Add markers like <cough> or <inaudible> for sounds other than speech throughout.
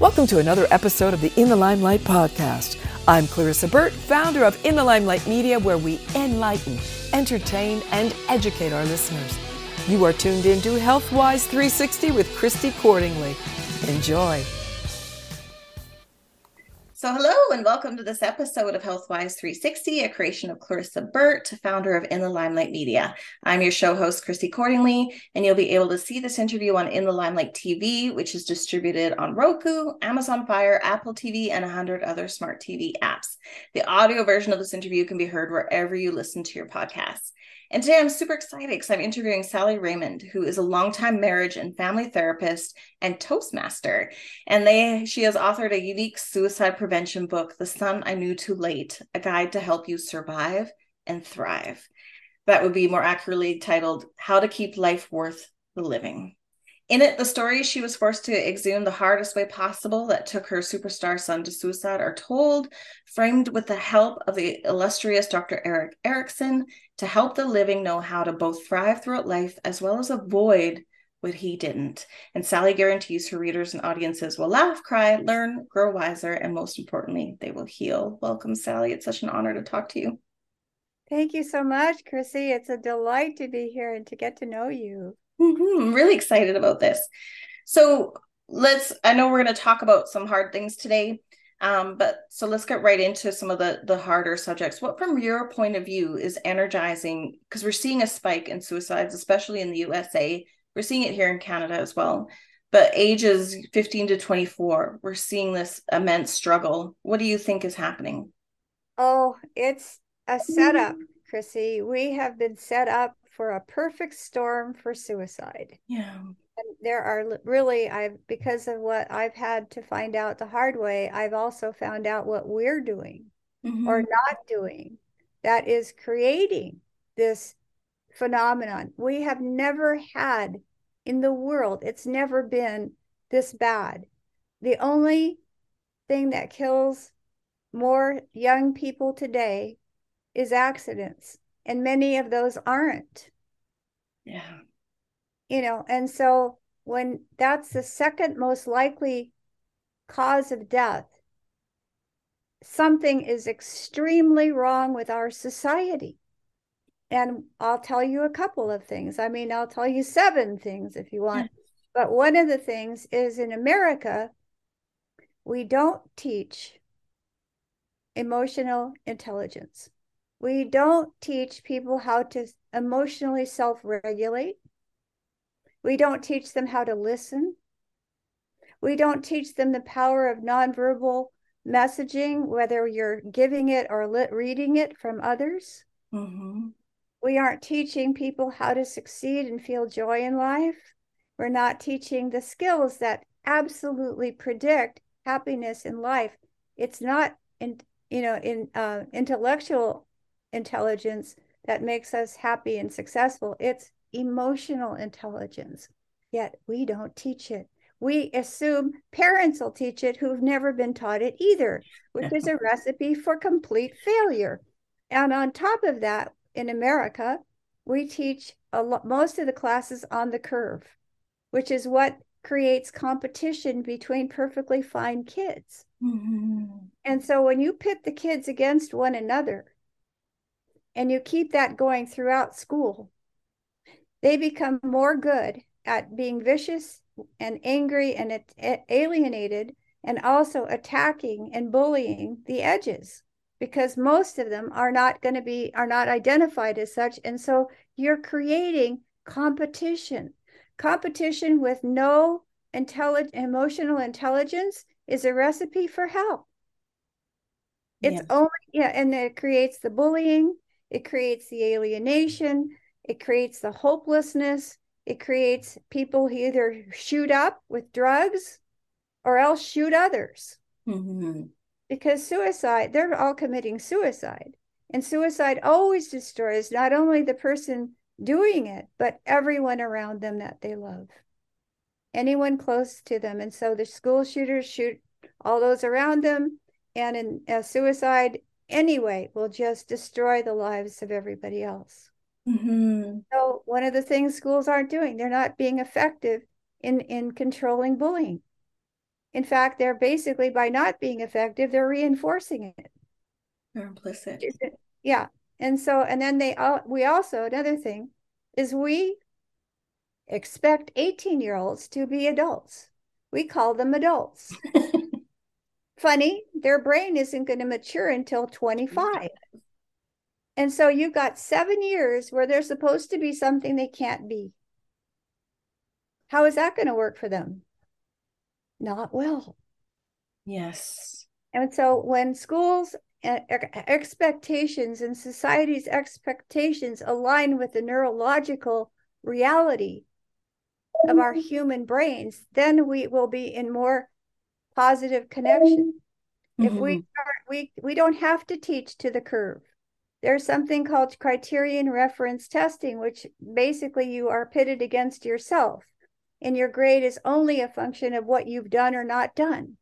Welcome to another episode of the In the Limelight podcast. I'm Clarissa Burt, founder of In the Limelight Media, where we enlighten, entertain, and educate our listeners. You are tuned in to Healthwise 360 with Chrissy Cordingley. Enjoy. So, hello and welcome to this episode of Healthwise 360, a creation of Clarissa Burt, founder of In the Limelight Media. I'm your show host, Chrissy Cordingley, and you'll be able to see this interview on In the Limelight TV, which is distributed on Roku, Amazon Fire, Apple TV, and 100 other smart TV apps. The audio version of this interview can be heard wherever you listen to your podcasts. And today I'm super excited because I'm interviewing Sally Raymond, who is a longtime marriage and family therapist and Toastmaster. And they she has authored a unique suicide prevention book, The Son I Knew Too Late, a guide to help you survive and thrive. That would be more accurately titled How to Keep Life Worth the Living. In it, the stories she was forced to exhume the hardest way possible that took her superstar son to suicide are told, framed with the help of the illustrious Dr. Erik Erikson to help the living know how to both thrive throughout life as well as avoid what he didn't. And Sally guarantees her readers and audiences will laugh, cry, learn, grow wiser, and most importantly, they will heal. Welcome, Sally. It's such an honor to talk to you. Thank you so much, Chrissy. It's a delight to be here and to get to know you. Mm-hmm. I'm really excited about this. So let's, I know we're going to talk about some hard things today. Um, but so let's get right into some of the the harder subjects. What, from your point of view, is energizing? Because we're seeing a spike in suicides, especially in the USA. We're seeing it here in Canada as well. But ages 15 to 24, we're seeing this immense struggle. What do you think is happening? Oh, it's a setup, Chrissy. We have been set up for a perfect storm for suicide. Yeah. And there are really I've because of what I've had to find out the hard way, I've also found out what we're doing mm-hmm. or not doing that is creating this phenomenon. We have never had in the world, it's never been this bad. The only thing that kills more young people today is accidents and many of those aren't. Yeah. You know, and so when that's the second most likely cause of death, something is extremely wrong with our society. And I'll tell you a couple of things. I mean, I'll tell you seven things if you want. But one of the things is in America, we don't teach emotional intelligence. We don't teach people how to emotionally self regulate. We don't teach them how to listen. We don't teach them the power of nonverbal messaging, whether you're giving it or lit- reading it from others. Mm-hmm. We aren't teaching people how to succeed and feel joy in life. We're not teaching the skills that absolutely predict happiness in life. It's not in you know in uh, intellectual intelligence that makes us happy and successful. It's emotional intelligence. Yet we don't teach it. We assume parents will teach it who've never been taught it either, which is a <laughs> recipe for complete failure. And on top of that, in America, we teach a lot, most of the classes on the curve, which is what creates competition between perfectly fine kids. Mm-hmm. And so when you pit the kids against one another, and you keep that going throughout school, they become more good at being vicious and angry and alienated and also attacking and bullying the edges because most of them are not going to be are not identified as such. And so you're creating competition. Competition with no intelligent emotional intelligence is a recipe for hell it's yes. only yeah and it creates the bullying it creates the alienation, it creates the hopelessness, it creates people who either shoot up with drugs or else shoot others. Mm-hmm. Because suicide, they're all committing suicide. And suicide always destroys not only the person doing it, but everyone around them that they love, anyone close to them. And so the school shooters shoot all those around them. And in a suicide, anyway will just destroy the lives of everybody else. Mm-hmm. So one of the things schools aren't doing, they're not being effective in in controlling bullying. In fact, they're basically by not being effective, they're reinforcing it. They're implicit. Yeah. And so, and then they, all we also, another thing is we expect 18 year olds to be adults. We call them adults. <laughs> Funny, their brain isn't going to mature until 25. And so you've got seven years where they're supposed to be something they can't be. How is that going to work for them? Not well. Yes. And so when schools expectations and society's expectations align with the neurological reality of our human brains, then we will be in more positive connection. Mm-hmm. If we start, we we don't have to teach to the curve. There's something called criterion reference testing, which basically you are pitted against yourself, and your grade is only a function of what you've done or not done.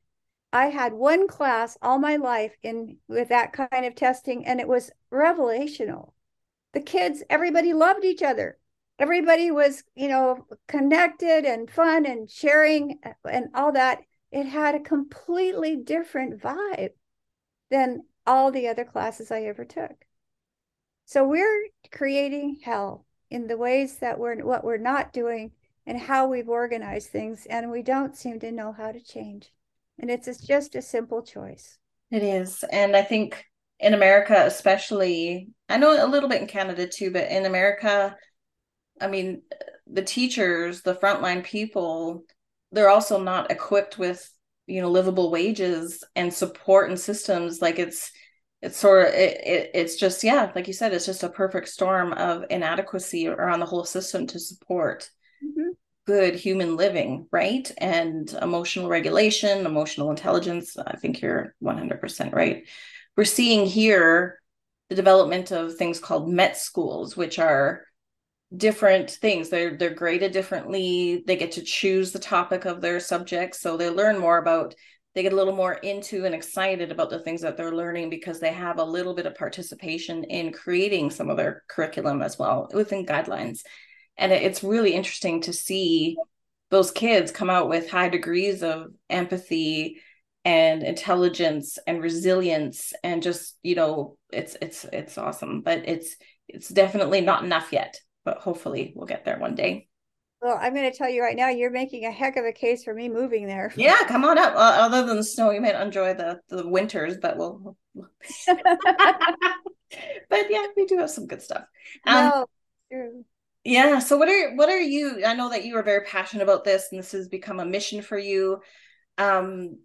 I had one class all my life in with that kind of testing, and it was revelational. The kids, everybody loved each other. Everybody was, you know, connected and fun and sharing and all that. It had a completely different vibe than all the other classes I ever took. So we're creating hell in the ways that we're what we're not doing and how we've organized things, and we don't seem to know how to change. And it's just a simple choice. It is. And I think in America, especially, I know a little bit in Canada too, but in America, I mean, the teachers, the frontline people, they're also not equipped with, you know, livable wages and support and systems. Like it's, it's sort of, it, it, it's just, yeah, like you said, it's just a perfect storm of inadequacy around the whole system to support. Mm-hmm good human living, right? And emotional regulation, emotional intelligence. I think you're 100% right. We're seeing here the development of things called MET schools, which are different things. They're they're graded differently. They get to choose the topic of their subject, so they learn more about. They get a little more into and excited about the things that they're learning because they have a little bit of participation in creating some of their curriculum as well within guidelines and it's really interesting to see those kids come out with high degrees of empathy and intelligence and resilience and just you know it's it's it's awesome but it's it's definitely not enough yet but hopefully we'll get there one day. Well i'm going to tell you right now you're making a heck of a case for me moving there. <laughs> Yeah come on up. Uh, other than the snow you might enjoy the the winters but we'll <laughs> but yeah we do have some good stuff. Um, no, true. yeah so what are what are you i know that you are very passionate about this and this has become a mission for you. Um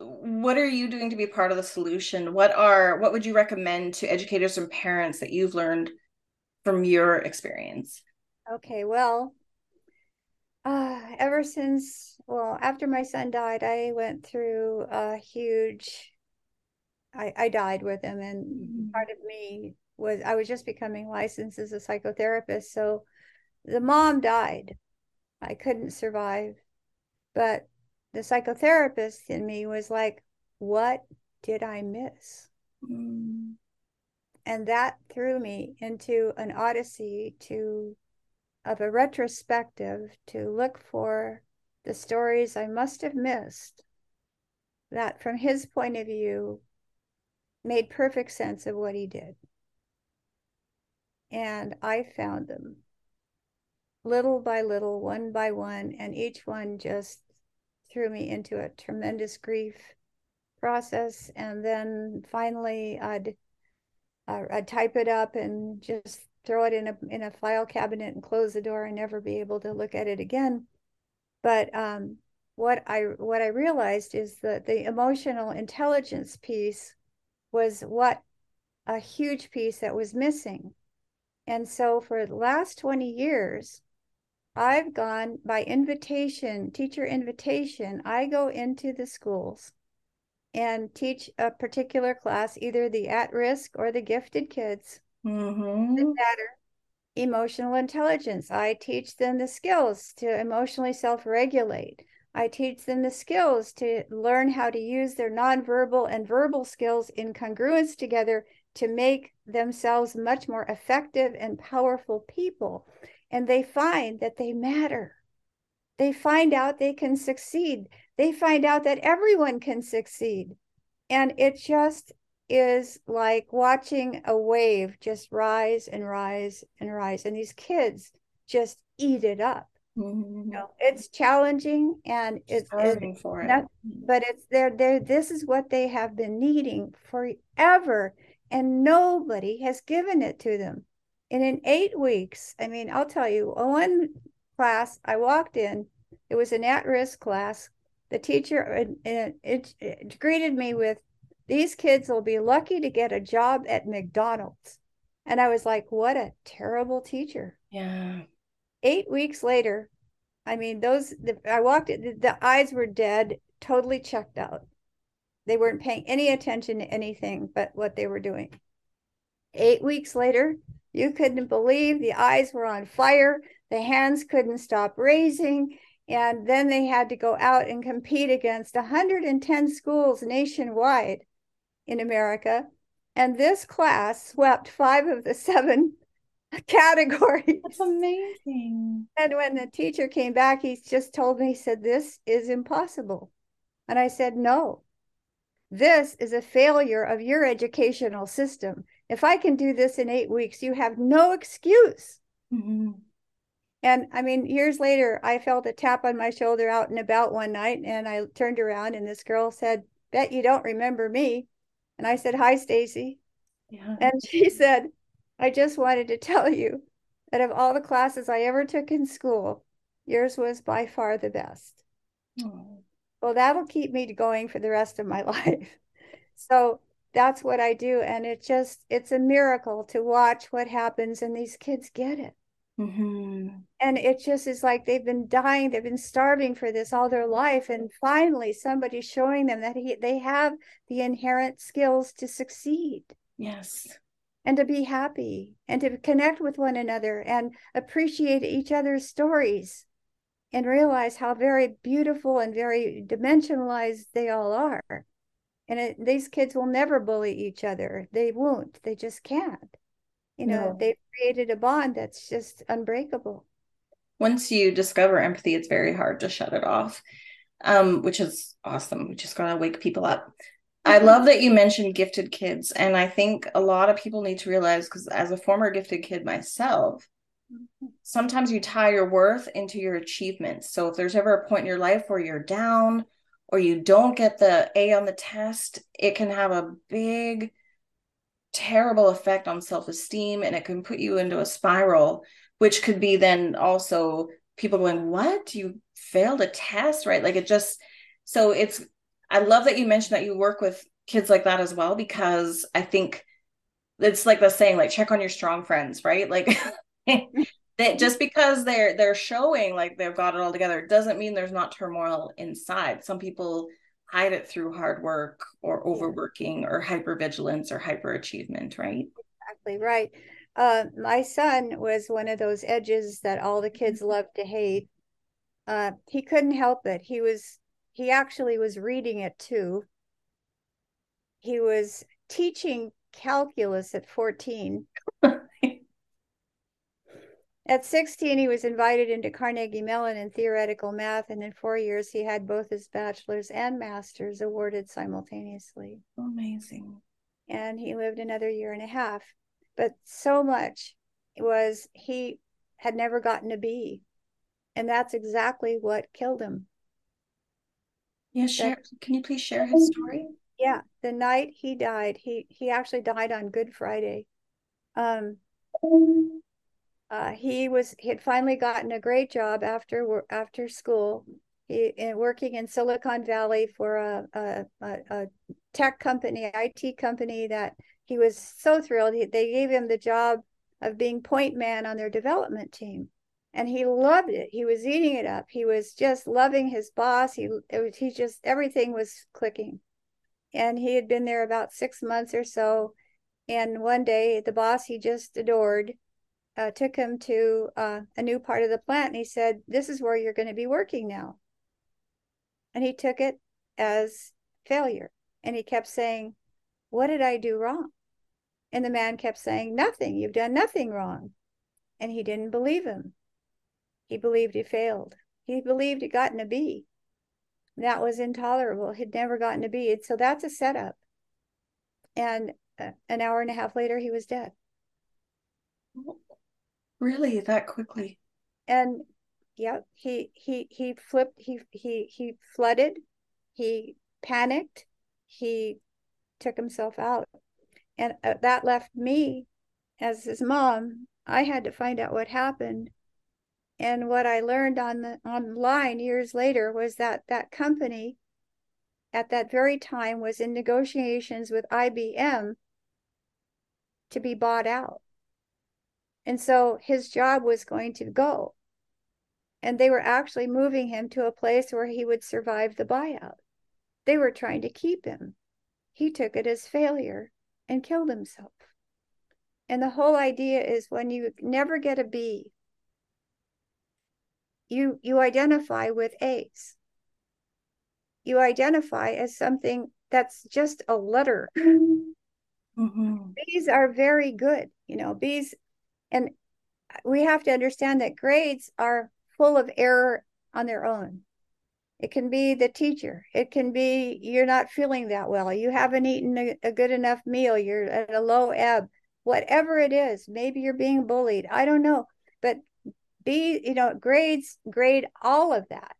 what are you doing to be part of the solution? What are what would you recommend to educators and parents that you've learned from your experience okay well uh ever since well after my son died i went through a huge i i died with him and mm-hmm. part of me was i was just becoming licensed as a psychotherapist so the mom died. I couldn't survive. But the psychotherapist in me was like, what did I miss? Mm. And that threw me into an odyssey to of a retrospective to look for the stories I must have missed that from his point of view made perfect sense of what he did. And I found them little by little, one by one, and each one just threw me into a tremendous grief process. And then finally, I'd uh, I'd type it up and just throw it in a in a file cabinet and close the door and never be able to look at it again. But um, what I what I realized is that the emotional intelligence piece was what a huge piece that was missing. And so for the last 20 years, I've gone by invitation, teacher invitation. I go into the schools and teach a particular class, either the at risk or the gifted kids. Mm-hmm. matter emotional intelligence. I teach them the skills to emotionally self regulate. I teach them the skills to learn how to use their nonverbal and verbal skills in congruence together to make themselves much more effective and powerful people and they find that they matter. They find out they can succeed. They find out that everyone can succeed. And it just is like watching a wave just rise and rise and rise. And these kids just eat it up. Mm-hmm. You know, it's challenging and it's starving for it. but it's there, there, this is what they have been needing forever. And nobody has given it to them. And in eight weeks, I mean, I'll tell you, one class I walked in, it was an at risk class. The teacher it, it, it greeted me with, These kids will be lucky to get a job at McDonald's. And I was like, What a terrible teacher. Yeah. Eight weeks later, I mean, those, the, I walked, the, the eyes were dead, totally checked out. They weren't paying any attention to anything but what they were doing. Eight weeks later, you couldn't believe the eyes were on fire, the hands couldn't stop raising. And then they had to go out and compete against 110 schools nationwide in America. And this class swept five of the seven <laughs> categories. That's amazing. And when the teacher came back, he just told me, he said, This is impossible. And I said, No, this is a failure of your educational system. If I can do this in eight weeks, you have no excuse. Mm-hmm. And I mean, years later, I felt a tap on my shoulder out and about one night, and I turned around, and this girl said, "Bet you don't remember me." And I said, "Hi, Stacy." Yeah. And <laughs> she said, "I just wanted to tell you that of all the classes I ever took in school, yours was by far the best." Oh. Well, that'll keep me going for the rest of my <laughs> life. So that's what I do, and it just it's a miracle to watch what happens, and these kids get it. Mm-hmm. And it just is like they've been dying, they've been starving for this all their life. And finally, somebody's showing them that he, they have the inherent skills to succeed. Yes. And to be happy and to connect with one another and appreciate each other's stories and realize how very beautiful and very dimensionalized they all are. And it, these kids will never bully each other. They won't. They just can't you know no. they've created a bond that's just unbreakable once you discover empathy it's very hard to shut it off um, which is awesome we just gotta wake people up i mm-hmm. love that you mentioned gifted kids and i think a lot of people need to realize because as a former gifted kid myself mm-hmm. sometimes you tie your worth into your achievements so if there's ever a point in your life where you're down or you don't get the a on the test it can have a big terrible effect on self-esteem and it can put you into a spiral which could be then also people going what? You failed a test right? Like it just so it's i love that you mentioned that you work with kids like that as well because i think it's like the saying like check on your strong friends right? Like <laughs> that just because they're they're showing like they've got it all together doesn't mean there's not turmoil inside. Some people hide it through hard work or overworking or hypervigilance or hyperachievement, right? Exactly right. Uh, my son was one of those edges that all the kids mm-hmm. love to hate. Uh, he couldn't help it. He was he actually was reading it too. He was teaching calculus at 14 At 16, he was invited into Carnegie Mellon in theoretical math, and in four years, he had both his bachelor's and master's awarded simultaneously. Amazing. And he lived another year and a half. But so much was he had never gotten a B. And that's exactly what killed him. Yeah, share. That, can you please share his story? Yeah, the night he died, he he actually died on Good Friday. Um, uh, he was he had finally gotten a great job after after school. He in, working in Silicon Valley for a, a, a, tech company, IT company that he was so thrilled. He, they gave him the job of being point man on their development team, and he loved it. He was eating it up. He was just loving his boss. He it was, he just everything was clicking, and he had been there about six months or so. And one day, the boss he just adored uh, took him to uh, a new part of the plant and he said, This is where you're going to be working now. And he took it as failure. And he kept saying, What did I do wrong? And the man kept saying, Nothing. You've done nothing wrong. And he didn't believe him. He believed he failed. He believed he'd gotten a B. That was intolerable. He'd never gotten a B. And so that's a setup. And uh, an hour and a half later, he was dead. Really, that quickly? And yeah, he he he flipped. He he he flooded. He panicked. He took himself out, and uh, that left me as his mom. I had to find out what happened and what I learned on the online years later was that that company at that very time was in negotiations with IBM to be bought out. And so his job was going to go. And they were actually moving him to a place where he would survive the buyout. They were trying to keep him. He took it as failure and killed himself. And the whole idea is when you never get a B, you you identify with A's. You identify as something that's just a letter. Mm-hmm. B's are very good, you know, B's and we have to understand that grades are full of error on their own. It can be the teacher. It can be you're not feeling that well. You haven't eaten a, a, good enough meal. You're at a low ebb. Whatever it is, maybe you're being bullied. I don't know. But be you know grades grade all of that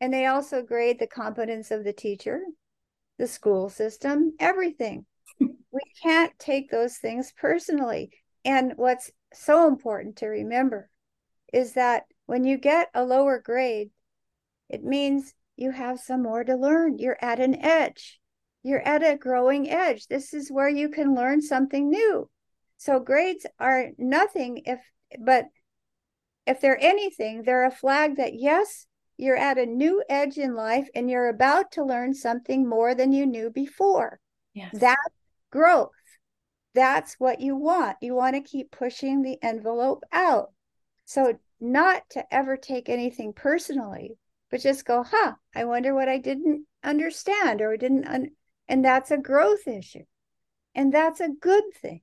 and they also grade the competence of the teacher the school system everything <laughs> we can't take those things personally and what's so important to remember is that when you get a lower grade it means you have some more to learn you're at an edge you're at a growing edge this is where you can learn something new so grades are nothing if but if they're anything, they're a flag that, yes, you're at a new edge in life and you're about to learn something more than you knew before. Yes. That growth. That's what you want. You want to keep pushing the envelope out. So, not to ever take anything personally, but just go, huh, I wonder what I didn't understand or didn't. Un-. And that's a growth issue. And that's a good thing.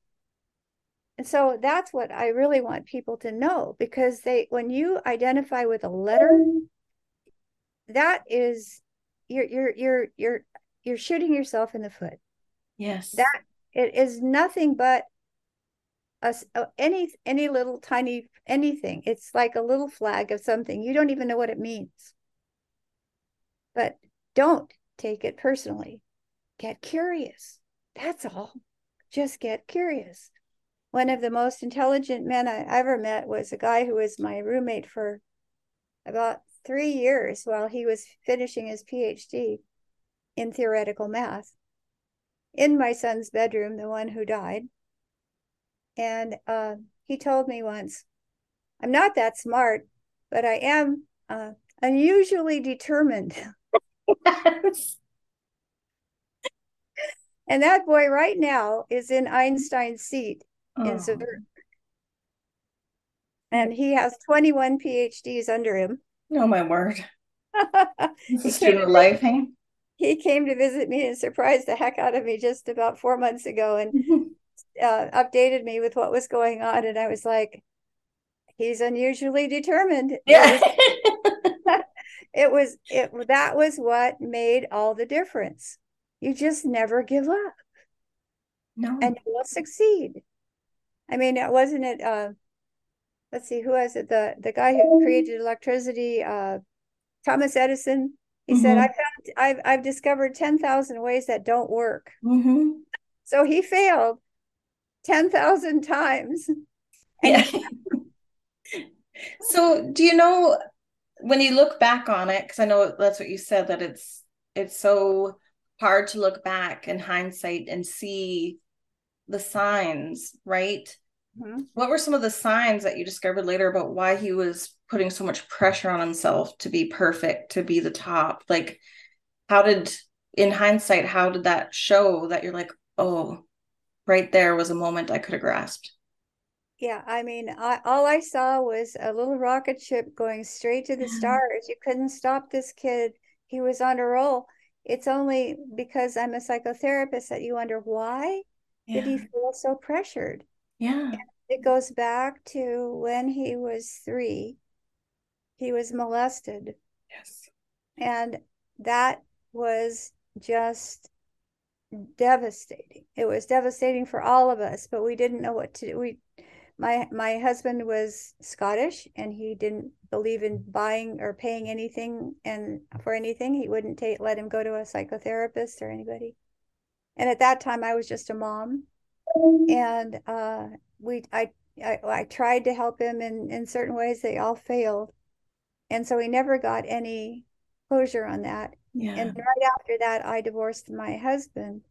And so that's what I really want people to know because they when you identify with a letter that is you're you're you're you're you're shooting yourself in the foot. Yes. That it is nothing but a, any any little tiny anything. It's like a little flag of something. You don't even know what it means. But don't take it personally. Get curious. That's all. Just get curious one of the most intelligent men I ever met was a guy who was my roommate for about three years while he was finishing his PhD in theoretical math in my son's bedroom, the one who died. And uh, he told me once, I'm not that smart, but I am uh, unusually determined. <laughs> and that boy right now is in Einstein's seat oh. in Zurich. And he has 21 PhDs under him. Oh, my word. <laughs> Student life, hey? He came to visit me and surprised the heck out of me just about four months ago and <laughs> uh, updated me with what was going on. And I was like, he's unusually determined. Yeah. <laughs> <laughs> it was it that was what made all the difference. You just never give up. No. And you will succeed. I mean, it wasn't it? Uh, let's see, who was it? The the guy who created electricity, uh, Thomas Edison. He mm-hmm. said, "I found, I've I've discovered ten thousand ways that don't work." Mm-hmm. So he failed ten thousand times. Yeah. <laughs> so, do you know when you look back on it? Because I know that's what you said that it's it's so hard to look back in hindsight and see the signs, right? Mm-hmm. What were some of the signs that you discovered later about why he was putting so much pressure on himself to be perfect, to be the top? Like, how did, in hindsight, how did that show that you're like, oh, right there was a moment I could have grasped? Yeah, I mean, I, all I saw was a little rocket ship going straight to the stars. You couldn't stop this kid. He was on a roll. It's only because I'm a psychotherapist that you wonder why yeah. did he feel so pressured? Yeah. It goes back to when he was three. He was molested Yes. And that was just devastating. It was devastating for all of us, but we didn't know what to do. We my my husband was Scottish and he didn't believe in buying or paying anything and for anything. He wouldn't take let him go to a psychotherapist or anybody. And at that time I was just a mom. And uh we I I, I tried to help him in in certain ways they all failed. And so he never got any closure on that. Yeah. And right after that, I divorced my husband,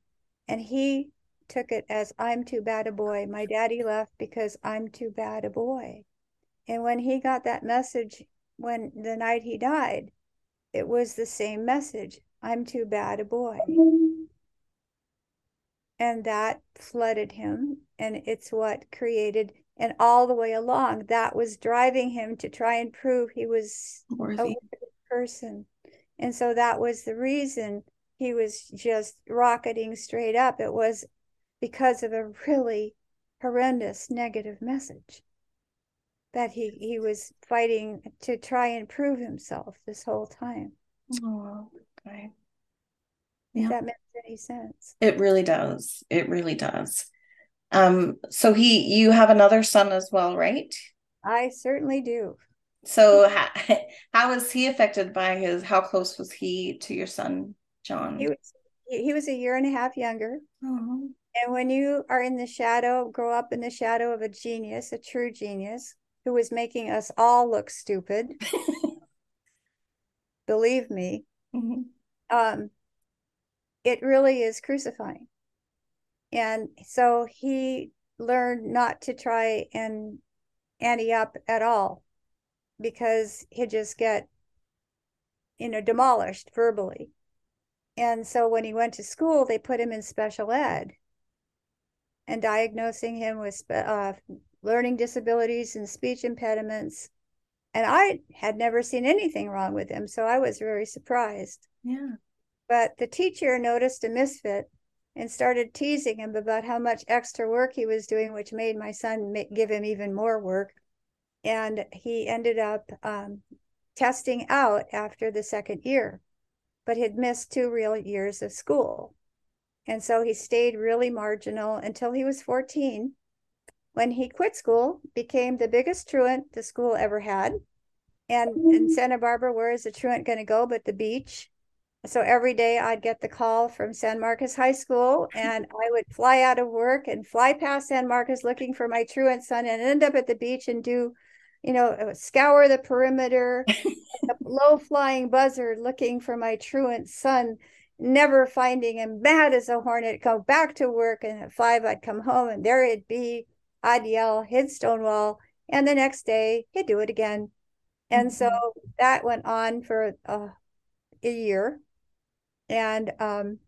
and he took it as I'm too bad a boy. My daddy left because I'm too bad a boy. And when he got that message, when the night he died, it was the same message I'm too bad a boy. And that flooded him. And it's what created, and all the way along, that was driving him to try and prove he was Worthy. a worthy person. And so that was the reason he was just rocketing straight up. It was because of a really horrendous negative message that he, he was fighting to try and prove himself this whole time. Oh, okay. If Yeah. that makes any sense. It really does. It really does. Um, so he, you have another son as well, right? I certainly do. So how, <laughs> how was he affected by his, how close was he to your son, John? He was he was a year and a half younger. Oh, And when you are in the shadow, grow up in the shadow of a genius, a true genius, who was making us all look stupid, <laughs> believe me, mhm. um, it really is crucifying. And so he learned not to try and ante up at all because he'd just get, you know, demolished verbally. And so when he went to school, they put him in special ed and diagnosing him with uh, learning disabilities and speech impediments. And I had never seen anything wrong with him. So I was very surprised. Yeah. But the teacher noticed a misfit and started teasing him about how much extra work he was doing, which made my son give him even more work. And he ended up um, testing out after the second year, but had missed two real years of school. And so he stayed really marginal until he was 14 when he quit school, became the biggest truant the school ever had. And in Santa Barbara, where is the truant going to go but the beach? So every day I'd get the call from San Marcos High School, <laughs> and I would fly out of work and fly past San Marcos looking for my truant son and end up at the beach and do, you know, uh, scour the perimeter, a <laughs> low flying buzzard looking for my truant son, never finding him, mad as a hornet, go back to work. And at five, I'd come home and there it'd be. I'd yell, hit Stonewall. And the next day, he'd do it again. And so that went on for uh, a year. And um,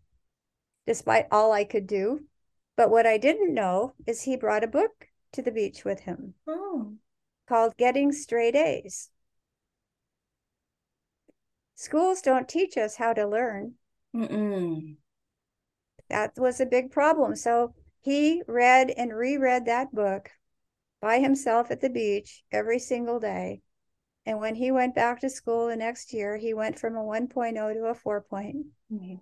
despite all I could do, but what I didn't know is he brought a book to the beach with him Oh, called Getting Straight A's. Schools don't teach us how to learn. mm-mm. That was a big problem. So he read and reread that book by himself at the beach every single day. And when he went back to school the next year, he went from a 1.0 to a 4. Amazing.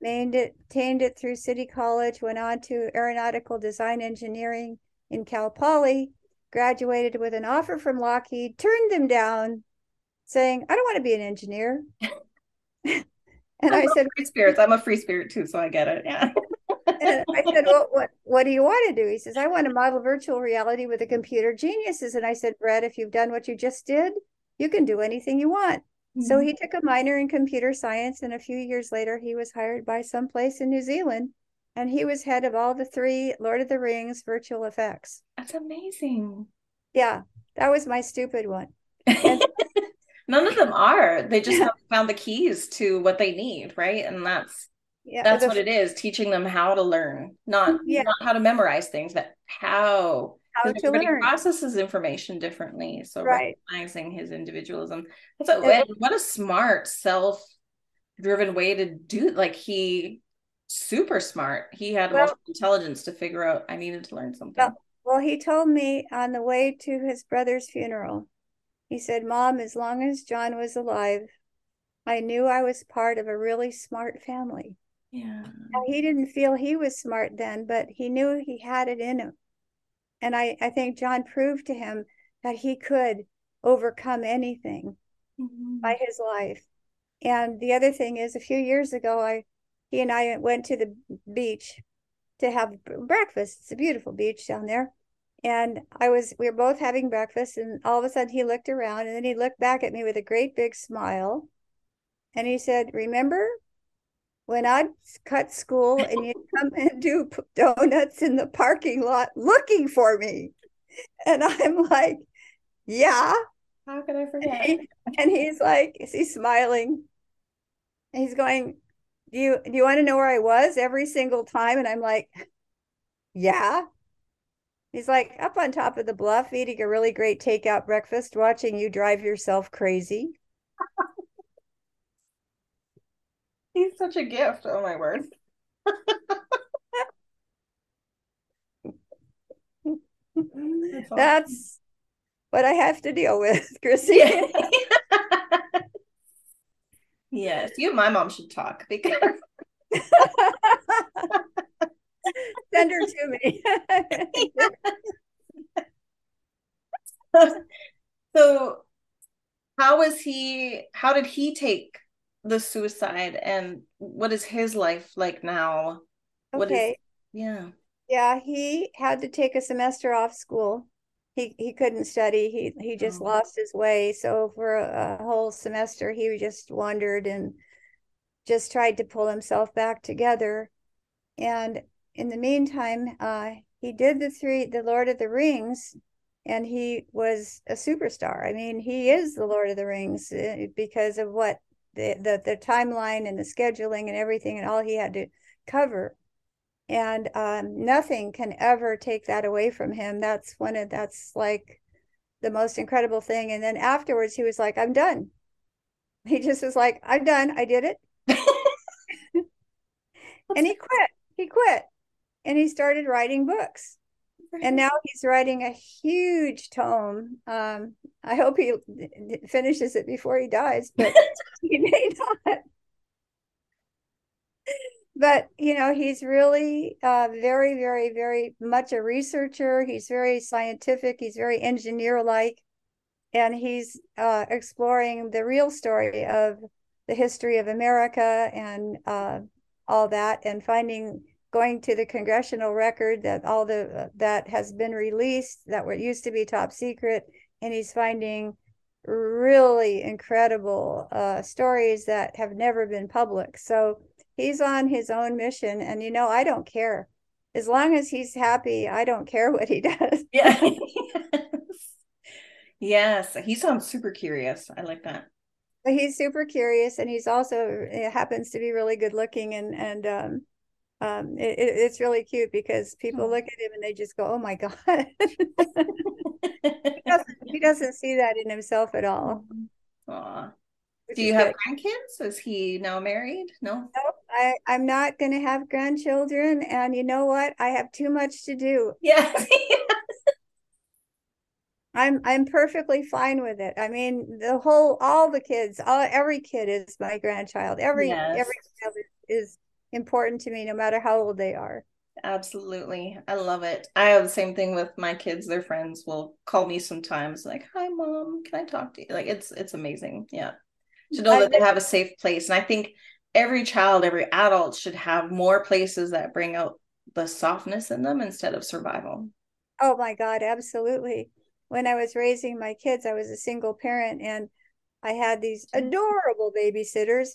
Maintained it, through City College, went on to aeronautical design engineering in Cal Poly, graduated with an offer from Lockheed, turned them down, saying, I don't want to be an engineer. <laughs> and I said, free spirits. I'm a free spirit too, so I get it. Yeah. And I said, well, what, what do you want to do? He says, I want to model virtual reality with a computer geniuses. And I said, Brett, if you've done what you just did, you can do anything you want. So Mm-hmm. he took a minor in computer science, and a few years later, he was hired by some place in New Zealand, and he was head of all the three Lord of the Rings virtual effects. That's amazing. Yeah, that was my stupid one. <laughs> None of them are. They just haven't found the keys to what they need, right? And that's Yeah, that's what it is, teaching them how to learn, not Yeah. not how to memorize things, but how how to everybody learn. processes information differently. So Right. recognizing his individualism. That's a, and what a smart self-driven way to do like he super smart. He had Well- intelligence to figure out I needed to learn something. Well, Well, he told me on the way to his brother's funeral, he said, Mom, as long as John was alive, I knew I was part of a really smart family. Yeah. He didn't feel he was smart then, but he knew he had it in him. And I, I think John proved to him that he could overcome anything Mhm. by his life. And the other thing is, a few years ago, I he and I went to the beach to have breakfast. It's a beautiful beach down there. And I was we were both having breakfast, and all of a sudden he looked around and then he looked back at me with a great big smile. And he said, Remember when I'd cut school and you'd come <laughs> and do donuts in the parking lot looking for me? And I'm like, Yeah. How could I And, forget? he, and he's like, is he smiling? And he's going, Do you do you want to know where I was every single time? And I'm like, Yeah. He's like up on top of the bluff eating a really great takeout breakfast, watching you drive yourself crazy. He's such a gift. Oh my word. That's awesome. That's what I have to deal with, <laughs> Chrissy. Yeah. yes, you and my mom should talk because <laughs> Send her to me. <laughs> so how was he how did he take the suicide and what is his life like now? What is- okay. yeah. Yeah, he had to take a semester off school. He he couldn't study. He he just Oh. lost his way. So for a, a whole semester, he just wandered and just tried to pull himself back together. And in the meantime, uh, he did the three, the Lord of the Rings, and he was a superstar. I mean, he is the Lord of the Rings uh, because of what the the the timeline and the scheduling and everything and all he had to cover and um, nothing can ever take that away from him. That's one of that's like the most incredible thing. And then afterwards, he was like, "I'm done." <laughs> He just was like, "I'm done. I did it," <laughs> and he quit. He quit, and he started writing books. And now he's writing a huge tome. Um, I hope he finishes it before he dies, but <laughs> he may not. But you know he's really uh, very very very much a researcher. He's very scientific. He's very engineer like and he's uh, exploring the real story of the history of america and uh, all that and finding going to the congressional record that all the that has been released that were used to be top secret and he's finding really incredible uh, stories that have never been public so he's on his own mission and you know i don't care as long as he's happy i don't care what he <laughs> does Yeah. yes. He sounds super curious. I like that. but he's super curious and he's also happens to be really good looking and and um um it, it- it's really cute because people look at him and they just go oh my <laughs> god <laughs> he, doesn't, he doesn't see that in himself at all Aw. which Do you have good. grandkids? Is he now married? No. Nope, I, I'm not going to have grandchildren. And you know what? I have too much to do. Yes. <laughs> I'm I'm perfectly fine with it. I mean, the whole all the kids, all every kid is my grandchild. Every Yes. every child is, is important to me, no matter how old they are. Absolutely. I love it. I have the same thing with my kids. Their friends will call me sometimes like, "Hi mom, can I talk to you?" Like it's it's amazing. Yeah. To know I that they have a safe place. And I think every child, every adult should have more places that bring out the softness in them instead of survival. Oh my God, absolutely. When I was raising my kids, I was a single parent and I had these mm-hmm. adorable babysitters.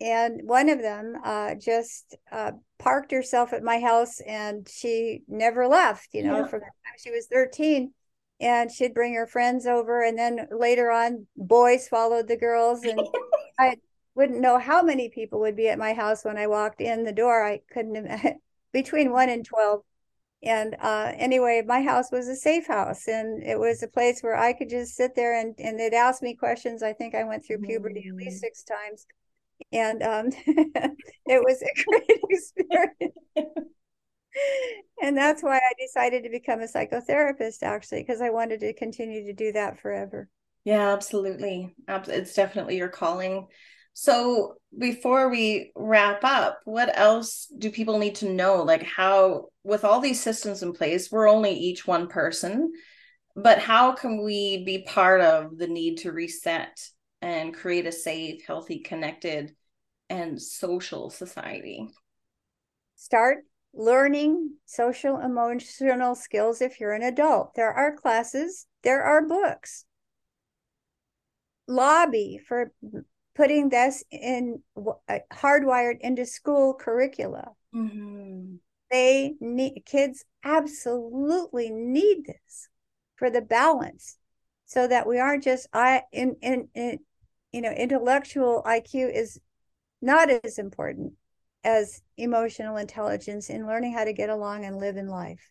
And one of them uh, just uh, parked herself at my house and she never left, you know, Yeah. from the time she was 13. And she'd bring her friends over. And then later on, boys followed the girls. And <laughs> I wouldn't know how many people would be at my house when I walked in the door. I couldn't, <laughs> between one and 12 and uh, anyway, my house was a safe house, and it was a place where I could just sit there and and they'd ask me questions. I think I went through puberty at least Mm. six times, and um, <laughs> it was a <laughs> great experience. and that's why I decided to become a psychotherapist, actually, because I wanted to continue to do that forever. Yeah, absolutely. Abs- It's definitely your calling. So before we wrap up, what else do people need to know? Like how with all these systems in place, we're only each one person, but how can we be part of the need to reset and create a safe, healthy, connected and social society? Start learning social emotional skills if you're an adult. There are classes, there are books. Lobby for putting this in uh, hardwired into school curricula. Mm-hmm. They need kids absolutely need this for the balance so that we aren't just I in, in in you know intellectual IQ is not as important as emotional intelligence in learning how to get along and live in life.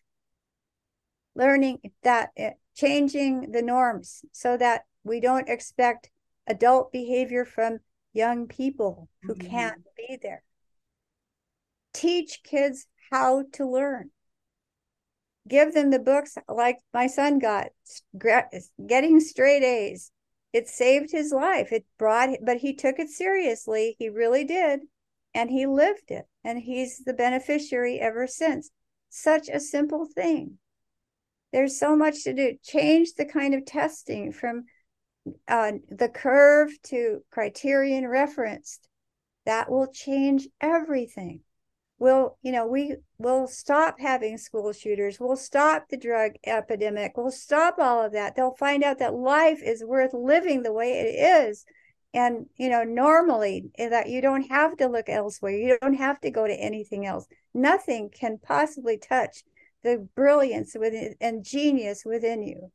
Learning that eh, changing the norms so that we don't expect adult behavior from young people who mm-hmm. can't be there. Teach kids how to learn. Give them the books like my son got, getting straight A's. It saved his life. It brought, but he took it seriously. He really did. And he lived it. And he's the beneficiary ever since. Such a simple thing. There's so much to do. Change the kind of testing from uh, the curve to criterion referenced that will change everything we'll you know we will stop having school shooters we'll stop the drug epidemic we'll stop all of that they'll find out that life is worth living the way it is and you know normally eh, that you don't have to look elsewhere you don't have to go to anything else nothing can possibly touch the brilliance within and genius within you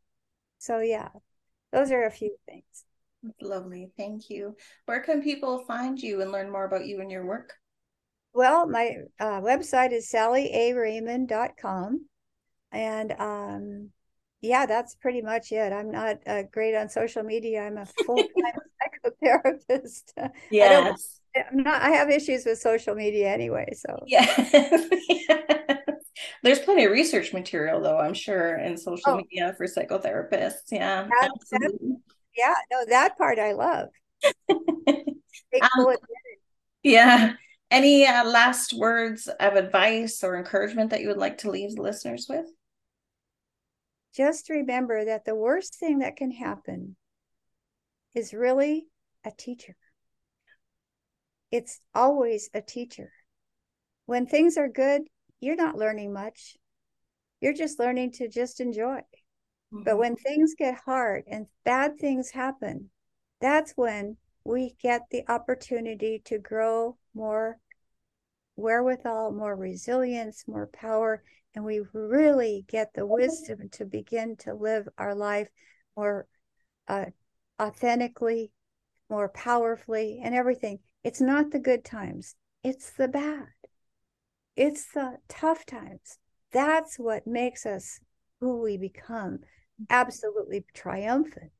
so yeah those are a few things. Lovely. Thank you. Where can people find you and learn more about you and your work? Well, my uh, website is sallyaraymond.com. And um, yeah, that's pretty much it. I'm not uh, great on social media. I'm a full time <laughs> psychotherapist. <laughs> Yes. I am not, I have issues with social media anyway. So, yeah. <laughs> There's plenty of research material, though, I'm sure, in social oh. media for psychotherapists. Yeah. That, that, yeah, no, that part I love. um, yeah. Any uh, last words of advice or encouragement that you would like to leave the listeners with? Just remember that the worst thing that can happen is really a teacher. It's always a teacher. When things are good, you're not learning much. You're just learning to just enjoy. Mm-hmm. But when things get hard and bad things happen, that's when we get the opportunity to grow more wherewithal, more resilience, more power, and we really get the wisdom to begin to live our life more uh, authentically, more powerfully, and everything. It's not the good times, it's the bad. It's the tough times. That's what makes us who we become absolutely triumphant.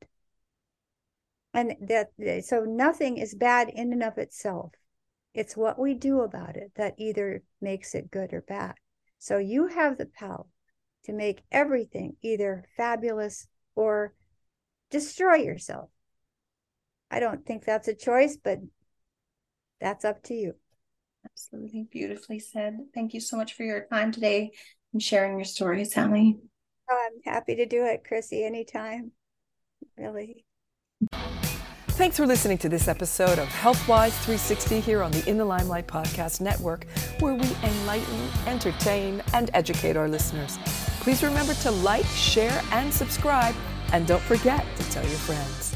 And that so nothing is bad in and of itself. It's what we do about it that either makes it good or bad. So you have the power to make everything either fabulous or destroy yourself. I don't think that's a choice, but that's up to you. Absolutely beautifully said. Thank you so much for your time today and sharing your story, Sally. Oh, I'm happy to do it, Chrissy, anytime. Really. Thanks for listening to this episode of HealthWise 360 here on the In the Limelight Podcast Network, where we enlighten, entertain, and educate our listeners. Please remember to like, share, and subscribe, and don't forget to tell your friends.